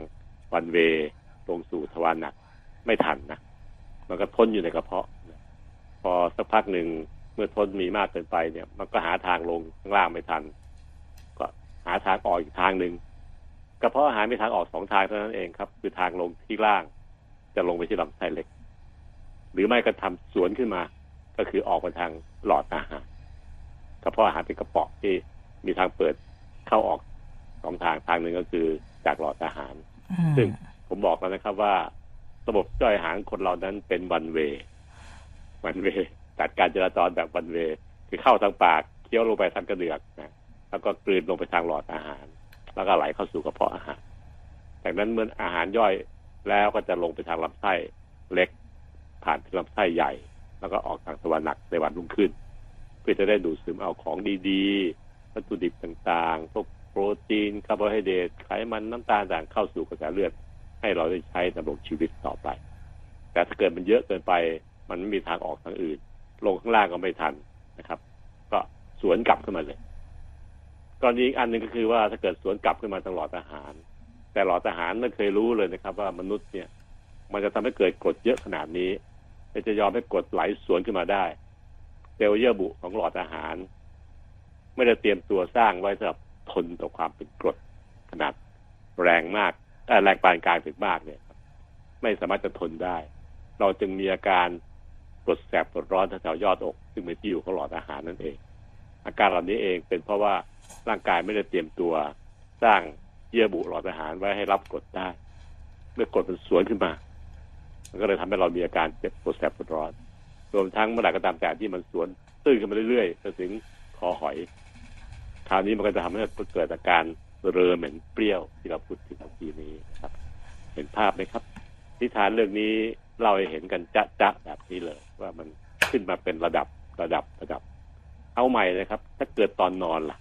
วันเวลงสู่ทวารหนักไม่ทันนะ มันก็ทนอยู่ในกระเพาะนะพอสักพักหนึ่งเมื่อทนมีมากเกินไปเนี่ย มันก็หาทางลงข้างล่างไม่ทัน ก็หาทางออกอีกทางหนึ่งกระเพาะอาหารมีทางออกสองทางเท่านั้นเองครับ คือทางลงที่ล่าง จะลงไปที่ลำไส้เล็ก หรือไม่ก็ทำสวนขึ้นมา ก็คือออกไปทางหลอดอาหารกระเพาะอาหารเป็นกระป๋องที่มีทางเปิดเข้าออกสองทางทางหนึ่งก็คือจากหลอดอาหารอืมซึ่งผมบอกแล้วนะครับว่า ระบบย่อยอาหารคนเรานั้นเป็นวันเววันเวจัดการจราจรแบบวันเวคือเข้าทางปากเคี้ยวลงไปทางกระเดือกนะแล้วก็กลืนลงไปทางหลอดอาหาร แล้วก็ไหลเข้าสู่กระเพาะอาหาร จากนั้นเมื่ออาหารย่อยแล้วก็จะลงไปทางลำไส้เล็ก ผ่านที่ลำไส้ใหญ่ แล้วก็ออกทางสวรรค์ในวันรุ่งขึ้น เพื่อจะได้ดูดซึมเอาของดีๆ วัตถุดิบต่างๆพวกโปรตีนคาร์โบไฮเดรตไขมันน้ำตาลต่างเข้าสู่กระแสเลือด ให้เราได้ใช้ดำรงชีวิตต่อไป แต่ถ้าเกิดมันเยอะเกินไป มันไม่มีทางออกทางอื่น ลงข้างล่างก็ไม่ทันนะครับ ก็สวนกลับขึ้นมาเลยกรณีอีกอันหนึ่งก็คือว่าถ้าเกิดสวนกลับขึ้นมาทางหลอดอาหาร แต่หลอดอาหารไม่เคยรู้เลยนะครับ ว่ามนุษย์เนี่ย มันจะทำให้เกิดกรดเยอะขนาดนี้จะยอมให้กรดไหลสวนขึ้นมาได้เซลล์เยื่อบุของหลอดอาหาร ไม่ได้เตรียมตัวสร้างไว้สำหรับทนต่อความเป็นกรดขนาดแรงมาก แรงปานกลางถึงมากเนี่ย ไม่สามารถจะทนได้ เราจึงมีอาการปวดแสบปวดร้อนแถวยอดอก ซึ่งเป็นที่อยู่ของหลอดอาหารนั่นเอง อาการเหล่านี้เองเป็นเพราะว่าร่างกายไม่ได้เตรียมตัว สร้างเยื่อบุหลอดอาหารไว้ให้รับกดได้ เมื่อกดมันสวนขึ้นมา มันก็เลยทำให้เรามีอาการเจ็บปวดแสบปวดร้อน รวมทั้งเมื่อไหร่ก็ตามแต่ที่มันสวนตื้นขึ้นมาเรื่อยๆจนถึงคอหอย คราวนี้มันก็จะทำให้เกิดอาการ เรอเหม็นเปรี้ยวที่เราพูดถึงเมื่อกี้นี้นะครับ เห็นภาพไหมครับนิทานเรื่องนี้เราเห็นกันจะจะแบบนี้เลย ว่ามันขึ้นมาเป็นระดับระดับระดับ เอาใหม่นะครับ ถ้าเกิดตอนนอนล่ะ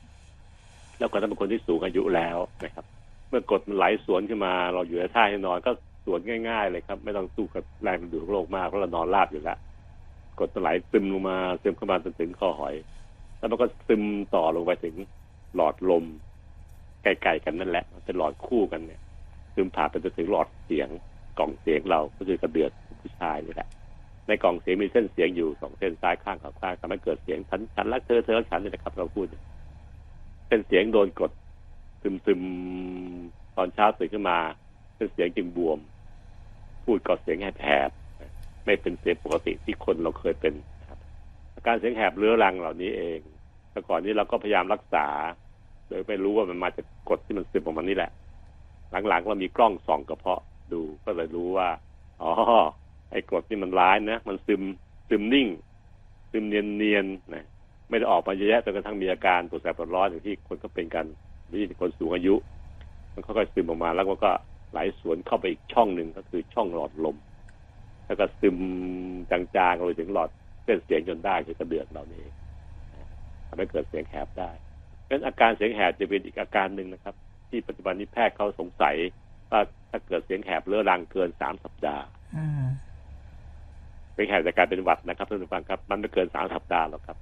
แล้วก็ถ้าเป็นคนที่สูงอายุแล้วนะครับ เมื่อกดมันไหลสวนขึ้นมา เราอยู่ในท่าให้นอนก็สวนง่าย ๆ เลยครับ ไม่ต้องสู้กับแรงดูดของโลกมากเพราะเรานอนราบอยู่แล้วกดไหลซึมลงมาซึมเข้ามาจนถึงคอหอย แล้วมันก็ซึมต่อลงไปถึงหลอดลม ไกลๆกันนั่นแหละมันเป็นหลอดคู่กันเนี่ยซึมผ่านไปจนถึงหลอดเสียงกล่องเสียงเราก็คือกระเดือกผู้ชายนี่แหละ ในกล่องเสียงมีเส้นเสียงอยู่สองเส้นซ้ายข้างขวาข้างทำให้เกิดเสียงฉันฉันรักเธอเธอรักฉันนี่นะครับ เราพูดเส้นเสียงโดนกดซึมซึมตอนเช้าตื่นขึ้นมาเส้นเสียงจึงบวม พูดก็เสียงแหบไม่เป็นเสียงปกติที่คนเราเคยเป็นอาการเสียงแหบเรื้อรังเหล่านี้เองแต่ก่อนนี้เราก็พยายามรักษา โดยไม่รู้ว่ามันมาจากกรดที่มันซึมออกมานี่แหละ หลังๆเรามีกล้องส่องกระเพาะดูก็เลยรู้ว่าอ๋อไอ้กรดนี่มันร้ายนะมันซึมซึมนิ่ง ซึมเนียนเนียนๆนะไม่ได้ออกมาเยอะแยะจนกระทั่งมีอาการปวดแสบปวดร้อนอย่างที่คนก็เป็นกันหรือคนสูงอายุ มันค่อยๆซึมออกมาแล้วมันก็ไหลสวนเข้าไปอีกช่องหนึ่งก็คือช่องหลอดลม แล้วก็ซึมจางๆลงไปถึงหลอดเส้นเสียงจนได้คือกระเดือกเหล่านี้ทำให้เกิดเสียงแหบได้ เพราะฉะนั้นอาการเสียงแหบจะเป็นอีกอาการหนึ่งนะครับ ที่ปัจจุบันนี้แพทย์เขาสงสัยว่าถ้าเกิดเสียงแหบเรื้อรังเกินสามสัปดาห์อืมเสียงแหบจากการเป็นหวัดนะครับท่านผู้ฟังครับ มันไม่เกินสามสัปดาห์หรอกครับ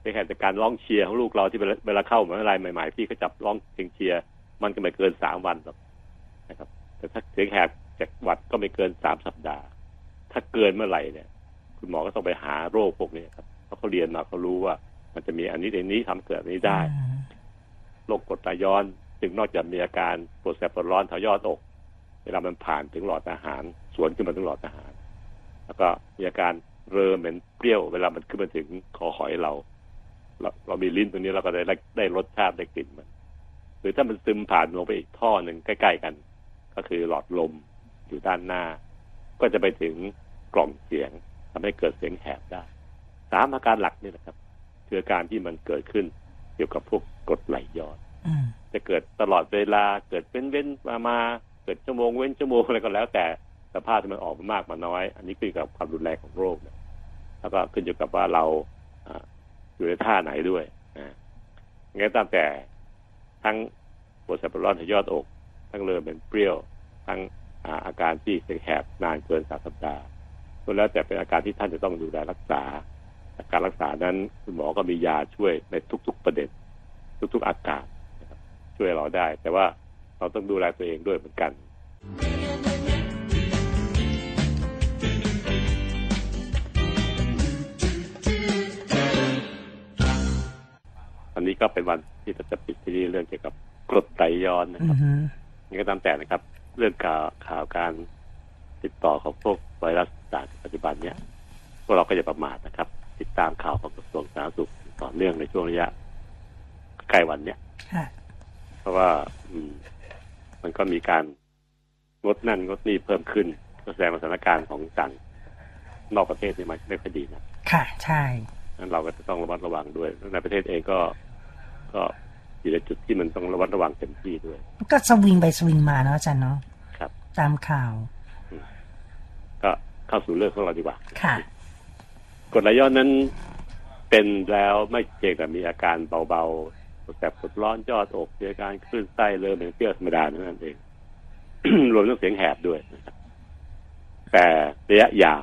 เสียงแหบจากการร้องเชียร์ของลูกเราที่เวลาเวลาเข้ามหาวิทยาลัยใหม่ๆพี่เขาจับร้องเพลงเชียร์มันก็ไม่เกินสามวันหรอกนะครับ แต่ถ้าเสียงแหบจากหวัดก็ไม่เกินสามสัปดาห์ ถ้าเกินเมื่อไหร่เนี่ย คุณหมอก็ต้องไปหาโรคพวกนี้ครับเพราะเขาเรียนมาเขารู้ว่า มันจะมีอันนี้อันนี้ทำเกิดอันนี้ได้โรคกรดไหลย้อน จึงนอกจากมีอาการปวดแสบปวดร้อนแถวยอดอก เวลามันผ่านถึงหลอดอาหาร สวนขึ้นมาถึงหลอดอาหาร แล้วก็มีอาการเรอเหม็นเปรี้ยวเวลามันขึ้นมาถึงคอหอยเรา เราเรามีลิ้นตรงนี้เราก็ได้ได้รสชาติได้กลิ่นมัน หรือถ้ามันซึมผ่านลงไปอีกท่อหนึ่งใกล้ ๆ กัน ก็คือหลอดลมอยู่ด้านหน้า ก็จะไปถึงกล่องเสียงทำให้เกิดเสียงแหบได้สามอาการหลักนี่นะครับ คืออาการที่มันเกิดขึ้น เกี่ยวกับพวกกรดไหลย้อนอืมจะเกิดตลอดเวลาเกิดเว้นเว้นมามาเกิดชั่วโมงเว้นชั่วโมงอะไรก็แล้ว แต่สภาพที่มันออกมามากมาน้อย อันนี้ขึ้นกับความรุนแรงของโรคนะแล้วก็ขึ้นอยู่กับว่าเราอ่าอยู่ในท่าไหนด้วยนะงั้นตามแต่ทั้งปวดแสบปวดร้อนที่ยอดอก ทั้งเริ่มเป็นเปรี้ยว ทั้งอ่าอาการที่เสียงแหบนานเกินสามสัปดาห์ก็แล้วแต่เป็นอาการที่ท่านจะต้องดูแลรักษา การรักษานั้นคุณหมอก็มียาช่วยในทุก ๆประเด็น ทุก ๆ อาการนะครับช่วยเราได้ แต่ว่าเราต้องดูแลตัวเองด้วยเหมือนกัน อันนี้ก็เป็นวันที่เราจะปิดที่นี่เรื่องเกี่ยวกับกรดไตย้อนนะอืครับอฮึนี่ก็ตามแต่นะครับ เรื่องข่าวข่าวการติดต่อของพวกไวรัสต่างๆปัจจุบันเนี่ยพวกเราก็อย่าประมาทนะครับ ติดตามข่าวของกระทรวงสาธารณสุขต่อเนื่องในช่วงระยะใกล้วันเนี่ยค่ะเพราะว่าอืมมันก็มีการงดนั่นงดนี่เพิ่มขึ้นก็แสดงว่าสถานการณ์ของต่างนอกประเทศนี่มันไม่ค่อยดีนะค่ะ ใช่นั้นเราก็จะต้องระมัดระวังด้วยแล้วในประเทศเองก็ก็อยู่ในจุดที่มันต้องระมัดระวังเต็มที่ด้วย ก็สวิงไปสวิงมาเนาะอาจารย์เนาะครับ ตามข่าว ก็เข้าสู่เรื่องของเราดีกว่า ค่ะ กรดไหลย้อนนั้นเป็นแล้วไม่เพียงแต่มีอาการเบาๆปวดแสบปวดร้อนยอดอกมีอาการคลื่นไส้เริ่มเป็นเปรี้ยวธรรมดานั่นเองรวมทั้งเสียงแหบด้วยนะครับแต่ระยะยาว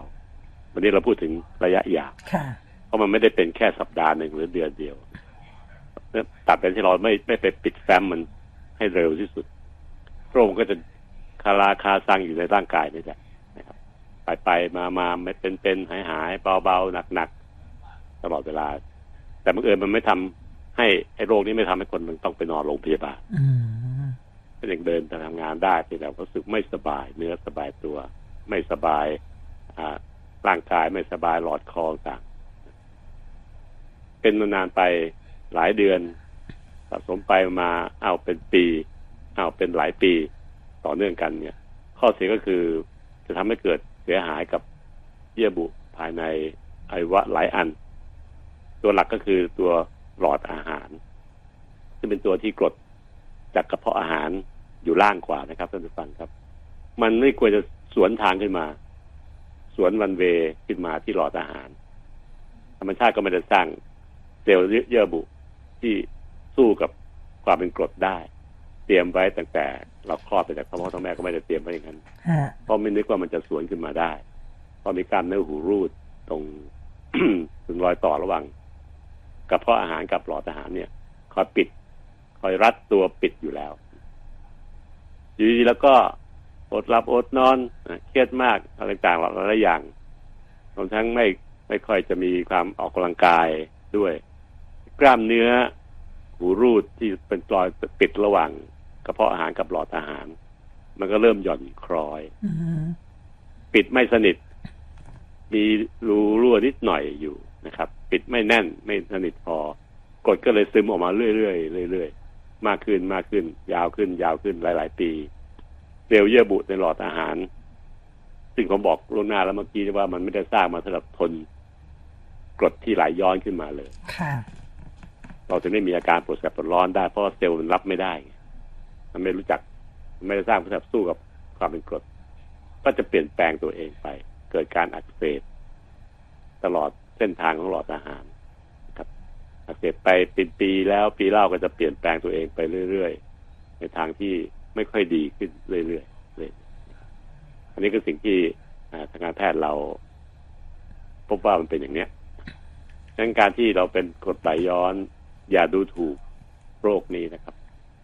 วันนี้เราพูดถึงระยะยาวค่ะเพราะมันไม่ได้เป็นแค่สัปดาห์หนึ่งหรือเดือนเดียวเนี่ยตัดเป็นที่เราไม่ไม่ไปปิดแฟ้มมันให้เร็วที่สุด โรคมันก็จะคาราคาซังอยู่ในร่างกายนี่แหละนะครับ ไปไปมามาไม่เป็นเป็นหายหายเบาเบาหนักหนักตลอดเวลา แต่บังเอิญมันไม่ทำให้ไอ้โรคนี้ไม่ทำให้คนมันต้องไปนอนโรงพยาบาลอืมก็ยังเดินทำงานได้แต่เราก็รู้สึกไม่สบาย เนื้อสบายตัว ไม่สบายอ่าร่างกายไม่สบายหลอดคอต่างเป็นมานานไปหลายเดือนสะสมไปมาเอาเป็นปี เอาเป็นหลายปีต่อเนื่องกันเนี่ย ข้อเสียก็คือจะทำให้เกิด เสียหายกับเยื่อบุภายในอวัยวะหลายอัน ตัวหลักก็คือตัวหลอดอาหาร ซึ่งเป็นตัวที่กรดจากกระเพาะอาหารอยู่ล่างกว่านะครับท่านผู้ฟังครับ มันไม่ควรจะสวนทางขึ้นมา สวนวันเวขึ้นมาที่หลอดอาหาร ธรรมชาติก็ไม่ได้สร้างเซลล์เยื่อบุที่สู้กับความเป็นกรดได้ รียมไว้ตั้งแต่เราคลอดไปจากท้องพ่อท้องแม่ก็ไม่ได้เตรียมไว้อย่างนั้นฮะเพราะไม่นึกว่ามันจะสวนขึ้นมาได้เพราะมีกล้ามเนื้อหูรูดตรงถึงรอยต่อระหว่างกระเพาะอาหารกับหลอดอาหารเนี่ยคอยปิดคอยรัดตัวปิดอยู่แล้วอยู่ดีๆแล้วก็อดหลับอดนอนนะเครียดมากอะไรต่างๆหลายๆอย่างรวมทั้งไม่ไม่ค่อยจะมีความออกกำลังกายด้วย กล้ามเนื้อหูรูดที่เป็นรอยปิดระหว่าง กระเพาะอาหารกับหลอดอาหาร มันก็เริ่มหย่อนคล้อยอืมปิดไม่สนิท มีรูรั่วนิดหน่อยอยู่นะครับ ปิดไม่แน่นไม่สนิทพอกดก็เลยซึมออกมาเรื่อยๆเรื่อยๆมากขึ้นมากขึ้น ยาวขึ้น ยาวขึ้นหลาย ๆ ปีเซลล์เยื่อบุในหลอดอาหาร ซึ่งผมบอกล่วงหน้าแล้วเมื่อกี้ว่ามันไม่ได้สร้างมาสำหรับทนกรดที่ไหลย้อนขึ้นมาเลย ค่ะ เราจะไม่มีอาการปวดแสบปวดร้อนได้เพราะว่าเซลล์มันรับไม่ได้ไง มันไม่รู้จักมันไม่ได้สร้างเพื่อสู้กับความเป็นกรด ก็จะเปลี่ยนแปลงตัวเองไป เกิดการอักเสบตลอดเส้นทางของหลอดอาหารครับ อักเสบไปเป็นปีแล้วปีเล่าก็จะเปลี่ยนแปลงตัวเองไปเรื่อยๆ ในทางที่ไม่ค่อยดีขึ้นเรื่อยๆเลยอันนี้คือสิ่งที่ทางการแพทย์เรา พบว่ามันเป็นอย่างเนี้ยดังการที่เราเป็นกรดไหลย้อน อย่าดูถูกโรคนี้นะครับ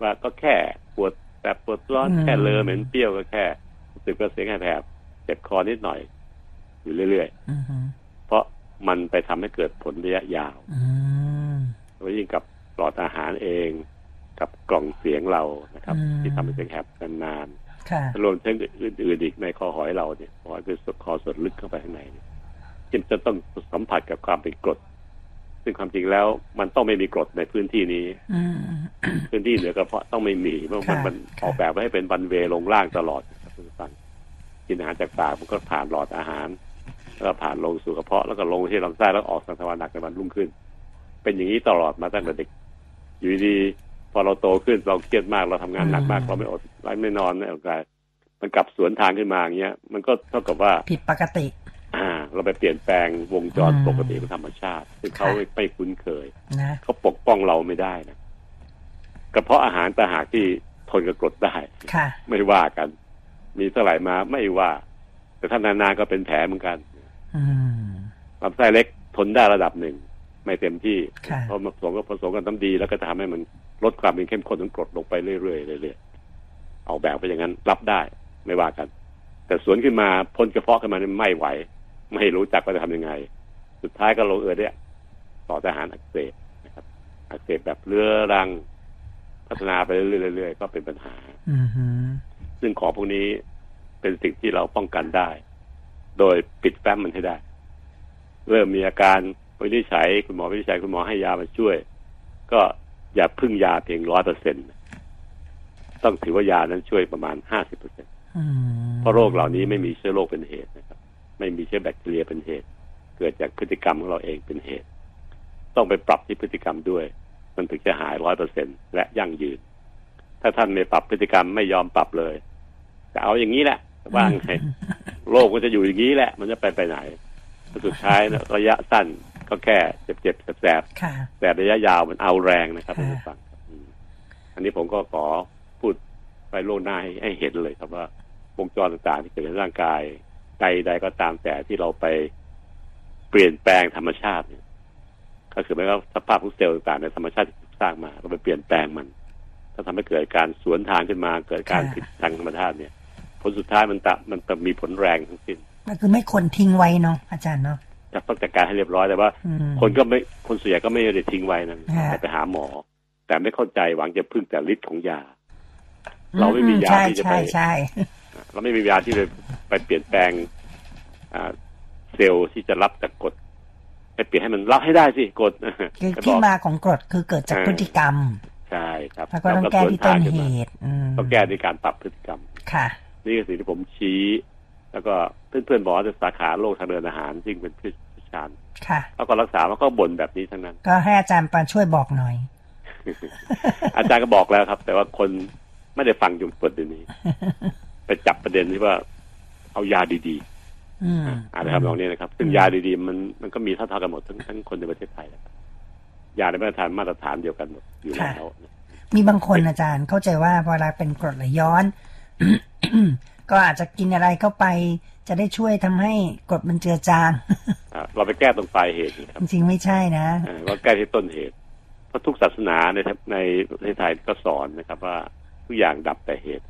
ว่าก็แค่ปวดแบบปวดร้อนอืมแค่เลอเหม็นเปรี้ยวก็แค่รู้สึกกระเสียงแผลบเจ็บคอนิดหน่อย อยู่เรื่อยอืมๆเพราะมันไปทำให้เกิดผลระยะยาวอืมโดยยิ่งกับหลอดอาหารเอง กับกล่องเสียงเรานะครับอืมที่ทำให้เสียงแหบนานค่ะๆรวมทั้งอื่นๆอีกในคอหอยเราเนี่ยคอหอยคือคอส่วนลึกเข้าไปข้างในเนี่ยที่จะต้องสัมผัสกับความเป็นกรด ซึ่งความจริงแล้วมันต้องไม่มีกรดในพื้นที่นี้อืมพื้นที่เหนือกระเพาะต้องไม่มีเพราะมันค่ะมันออกแบบไว้ให้เป็นบันเวย์ลงล่างตลอดครับคุณผู้ฟังกินอาหารจากปากมันก็ผ่านหลอดอาหาร แล้วก็ผ่านลงสู่กระเพาะแล้วก็ลงที่ลำไส้แล้วออกทางทวารหนักในวันรุ่งขึ้น เป็นอย่างนี้ตลอดมาตั้งแต่เด็ก อยู่ดีๆพอเราโตขึ้นเราเครียดมากเราทำงานหนักมากอืมเราไม่อดเราไม่นอนไม่ออกกายมันกลับสวนทางขึ้นมาอย่างเงี้ย มันก็เท่ากับว่าผิดปกติอ่า เราไปเปลี่ยนแปลงวงจรอืมปกติของธรรมชาติ ซึ่งเขาค่ะไม่ไม่คุ้นเคยนะเขาปกป้องเราไม่ได้นะกระเพาะอาหารต่างหากที่ทนกับกรดได้ค่ะไม่ว่ากัน มีเท่าไหร่มาไม่ว่า แต่ถ้านานๆก็เป็นแผลเหมือนกันอืมลำไส้เล็กทนได้ระดับหนึ่ง ไม่เต็มที่ค่ะเพราะมันผสมกับผสมกันน้ำดี แล้วก็จะทำให้มันลดความเป็นเข้มข้นของกรดลงไปเรื่อยๆเรื่อยๆเอาแบบไปอย่างนั้นรับได้ไม่ว่ากัน แต่สวนขึ้นมาพ้นกระเพาะขึ้นมานี่ไม่ไหว ไม่รู้จักว่าจะทำยังไง สุดท้ายก็ลงเอยเนี่ยต่อทหารอักเสบนะครับ อักเสบแบบเรื้อรังพัฒนาไปเรื่อยๆเรื่อยๆก็เป็นปัญหาอืมฮึซึ่งของพวกนี้เป็นสิ่งที่เราป้องกันได้ โดยปิดแฟ้มมันให้ได้ เริ่มมีอาการวินิจฉัยคุณหมอวินิจฉัยคุณหมอให้ยามาช่วย ก็อย่าพึ่งยาเพียงร้อยเปอร์เซ็นต้องถือว่ายานั้นช่วยประมาณห้าสิบเปอร์เซ็นอืมเพราะโรคเหล่านี้ไม่มีเชื้อโรคเป็นเหตุนะครับ ไม่มีเชื้อแบคทีเรียเป็นเหตุ เกิดจากพฤติกรรมของเราเองเป็นเหตุ ต้องไปปรับที่พฤติกรรมด้วย มันถึงจะหายร้อยเปอร์เซ็นและยั่งยืน ถ้าท่านไม่ปรับพฤติกรรมไม่ยอมปรับเลยจะเอาอย่างนี้แหละว่างไงโรคมันจะอยู่อย่างนี้แหละ มันจะไปไปไหนแล้วสุดท้ายนะระยะสั้นก็แค่เจ็บๆแสบๆค่ะแต่ระยะยาวมันเอาแรงนะครับค่ะท่านผู้ฟังครับอืมอันนี้ผมก็ขอพูดไปโลกหน้าให้ให้เห็นเลยครับว่าวงจรต่างๆที่เกิดในร่างกาย ใดๆก็ตามแต่ที่เราไปเปลี่ยนแปลงธรรมชาติเนี่ย ก็คือหมายความว่าสภาพของเซลล์ต่างๆในธรรมชาติที่ถูกสร้างมาเราไปเปลี่ยนแปลงมันถ้าทำให้เกิดการสวนทางขึ้นมา เกิดการค่ะผิดทางธรรมชาติเนี่ย ผลสุดท้ายมันตะมันจะมีผลแรงทั้งสิ้นก็คือไม่ควรทิ้งไว้เนาะอาจารย์เนาะจะต้องจัดการให้เรียบร้อยแต่ว่าอืมคนก็ไม่คนส่วนใหญ่ก็ไม่ได้ทิ้งไว้นะฮะแต่ไปหาหมอ แต่ไม่เข้าใจหวังจะพึ่งแต่ฤทธิ์ของยา เราไม่มียาใช่ที่จะไปใช่ใช่เราไม่มียาที่ไป ไปเปลี่ยนแปลงเซลล์ที่จะรับจากกฎไปเปลี่ยนให้มันรับให้ได้สิกฎคือที่มาของกฎคือเกิดจากพฤติกรรม ใช่ครับแล้วก็ต้องแก้ที่ต้นเหตุต้องแก้ในการปรับพฤติกรรมค่ะ นี่คือสิ่งที่ผมชี้ แล้วก็เพื่อนๆบอกจะสาขาโรคทางเดินอาหารซึ่งเป็นผู้ชาญค่ะแล้วก็รักษาแล้วก็บ่นแบบนี้ทั้งนั้น ก็ให้อาจารย์ปาช่วยบอกหน่อย อาจารย์ก็บอกแล้วครับ แต่ว่าคนไม่ได้ฟังจุดประเด็นนี้ ไปจับประเด็นที่ว่า เอายาดีๆอ่านะครับลองนี้นะครับซึ่งยาดีๆ มันมันก็มีเท่าๆกันหมดทั้งทั้งคนในประเทศไทยนะครับยาในมาตรฐานมาตรฐานเดียวกันหมดอยู่แล้วมีบางคนอาจารย์เข้าใจว่าเวลาเป็นกรดไหลย้อน ก็อาจจะกินอะไรเข้าไป จะได้ช่วยทำให้กรดมันเจือจางเราไปแก้ตรงปลายเหตุครับ จริงไม่ใช่นะว่าแก้ที่ต้นเหตุ เพราะทุกศาสนาในในประเทศไทยก็สอนนะครับ ว่าทุกอย่างดับแต่เหตุ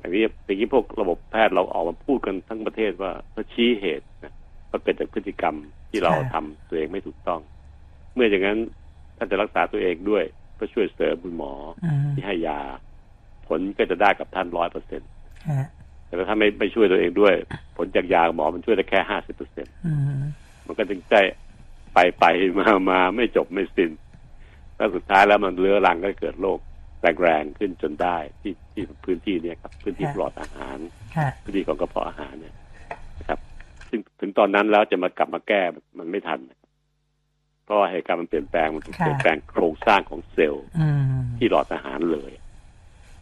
อย่างนี้อย่างนี้พวกระบบแพทย์เราออกมาพูดกันทั้งประเทศว่าเขาชี้เหตุนะว่าเกิดจากพฤติกรรมที่เราทำตัวเองไม่ถูกต้อง เมื่ออย่างนั้นท่านจะรักษาตัวเองด้วยเพื่อช่วยเสริมคุณหมอที่ให้ยา ผลก็จะได้กับท่านร้อยเปอร์เซ็นต์แต่ถ้าไม่ไม่ช่วยตัวเองด้วย ผลจากยาหมอมันช่วยได้แค่ห้าสิบเปอร์เซ็นต์มันก็จึงใจไปไปมามาไม่จบไม่สิ้นแล้วสุดท้ายแล้วมันเลื้อรังก็เกิดโรค แรงๆขึ้นจนได้ที่ที่พื้นที่เนี่ยครับพื้นที่ปลอดอาหารพื้นที่ของกระเพาะอาหารเนี่ยนะครับ ซึ่งถึงตอนนั้นแล้วจะมากลับมาแก้มันไม่ทันเพราะเหตุการณ์มันเปลี่ยนแปลงมันเปลี่ยนแปลงโครงสร้างของเซลล์ที่หลอดอาหารเลย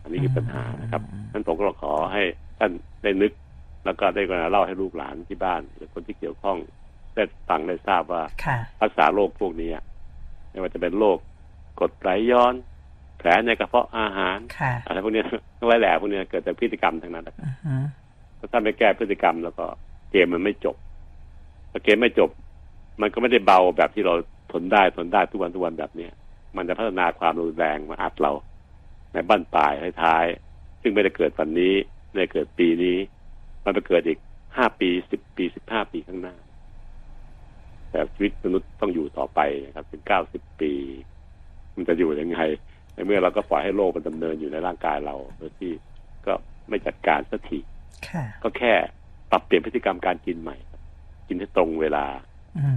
อันนี้คือปัญหานะครับนั้นผมก็ขอให้ท่านได้นึกแล้วก็ได้กาเล่าให้ลูกหลานที่บ้าน หรือคนที่เกี่ยวข้องได้ฟังได้ทราบว่ารักษาโรคพวกนี้ไม่ว่าจะเป็นโรคกดไหลย้อน แผลในกระเพาะอาหารอะไรพวกนี้ทั้งหลายแหล่พวกนี้เกิดจากพฤติกรรมทั้งนั้นนะครับถ้าไม่แก้พฤติกรรมแล้วก็เกมมันไม่จบถ้าเกมไม่จบ มันก็ไม่ได้เบาแบบที่เราทนได้ทนได้ทุกวันทุกวันแบบเนี้ยมันจะพัฒนาความรุนแรงมาอัดเรา ในบ้านปลายท้ายๆซึ่งไม่ได้เกิดวันนี้ไม่ได้เกิดปีนี้ มันไปเกิดอีกห้าปีสิบปีสิบห้าปีข้างหน้า แต่ชีวิตมนุษย์ต้องอยู่ต่อไปนะครับถึงเก้าสิบปี มันจะอยู่ยังไง ในเมื่อเราก็ปล่อยให้โรคมันดำเนินอยู่ในร่างกายเราโดยที่ก็ไม่จัดการสักทีก็แค่ปรับเปลี่ยนพฤติกรรมการกินใหม่ กินให้ตรงเวลา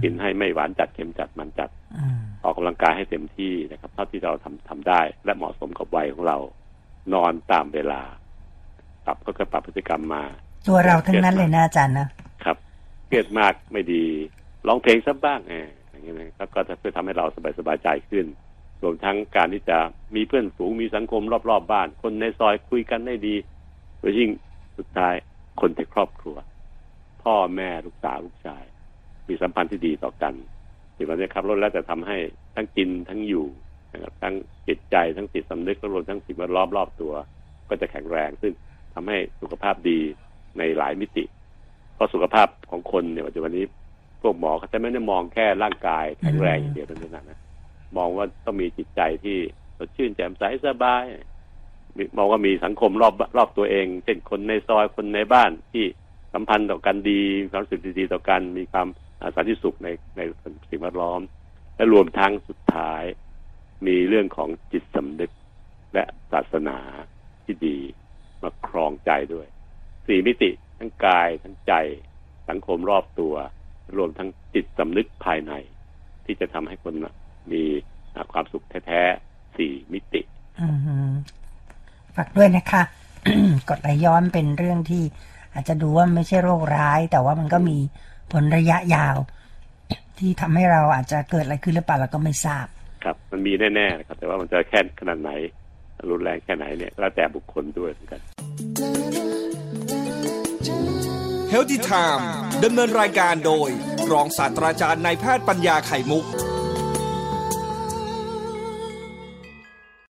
กินให้ไม่หวานจัดเค็มจัดมันจัดออกกำลังกายให้เต็มที่นะครับเท่าที่เราทำทำได้ และเหมาะสมกับวัยของเรา นอนตามเวลา ปรับก็คือปรับพฤติกรรมมา ตัวเราทั้งนั้นเลยนะอาจารย์นะครับเครียดมากไม่ดีร้องเพลงสักบ้างเอออย่างเงี้ยก็จะช่วยทำให้เราสบายสบายใจขึ้น รวมทั้งการที่จะมีเพื่อนฝูงมีสังคมรอบๆบบ้าน คนในซอยคุยกันได้ดีโดยยิ่งสุดท้ายคนในครอบครัว พ่อแม่ลูกสาวลูกชาย มีสัมพันธ์ที่ดีต่อกันสิ่งเหล่านี้ครับลดแล้วแต่ทำให้ทั้งกินทั้งอยู่นะครับทั้งจิตใจทั้งจิตสำนึกรวมทั้งสิ่งแวดล้อมรอบตัว ก็จะแข็งแรง ซึ่งทำให้สุขภาพดีในหลายมิติ เพราะสุขภาพของคนเนี่ยปัจจุบันนี้พวกหมอเขาจะไม่ได้มองแค่ร่างกายแข็งแรงอย่างเดียวเท่านั้นนะ มองว่าต้องมีจิตใจที่สดชื่นแจ่มใสสบายมองว่ามีสังคมรอบรอบตัวเองเช่นคนในซอยคนในบ้านที่สัมพันธ์ต่อกันดีความรู้สึกดีๆต่อกันมีความสันติสุขในในสิ่งแวดล้อม และรวมทั้งสุดท้าย มีเรื่องของจิตสำนึกและศาสนาที่ดีมาครองใจด้วยสี่มิติทั้งกายทั้งใจสังคมรอบตัว รวมทั้งจิตสำนึกภายใน ที่จะทำให้คน มีความสุขแท้ๆสี่มิติฝากด้วยนะคะกดไหลย้อนเป็นเรื่องที่อาจจะดูว่าไม่ใช่โรคร้าย แต่ว่ามันก็มีผลระยะยาว ที่ทำให้เราอาจจะเกิดอะไรขึ้นหรือเปล่าเราก็ไม่ทราบ ครับ มันมีแน่ๆครับ แต่ว่ามันจะแค่ขนาดไหน รุนแรงแค่ไหนเนี่ยแล้วแต่บุคคลด้วยเหมือนกัน Healthy Time ดำเนินรายการโดย รองศาสตราจารย์นายแพทย์ปัญญาไข่มุก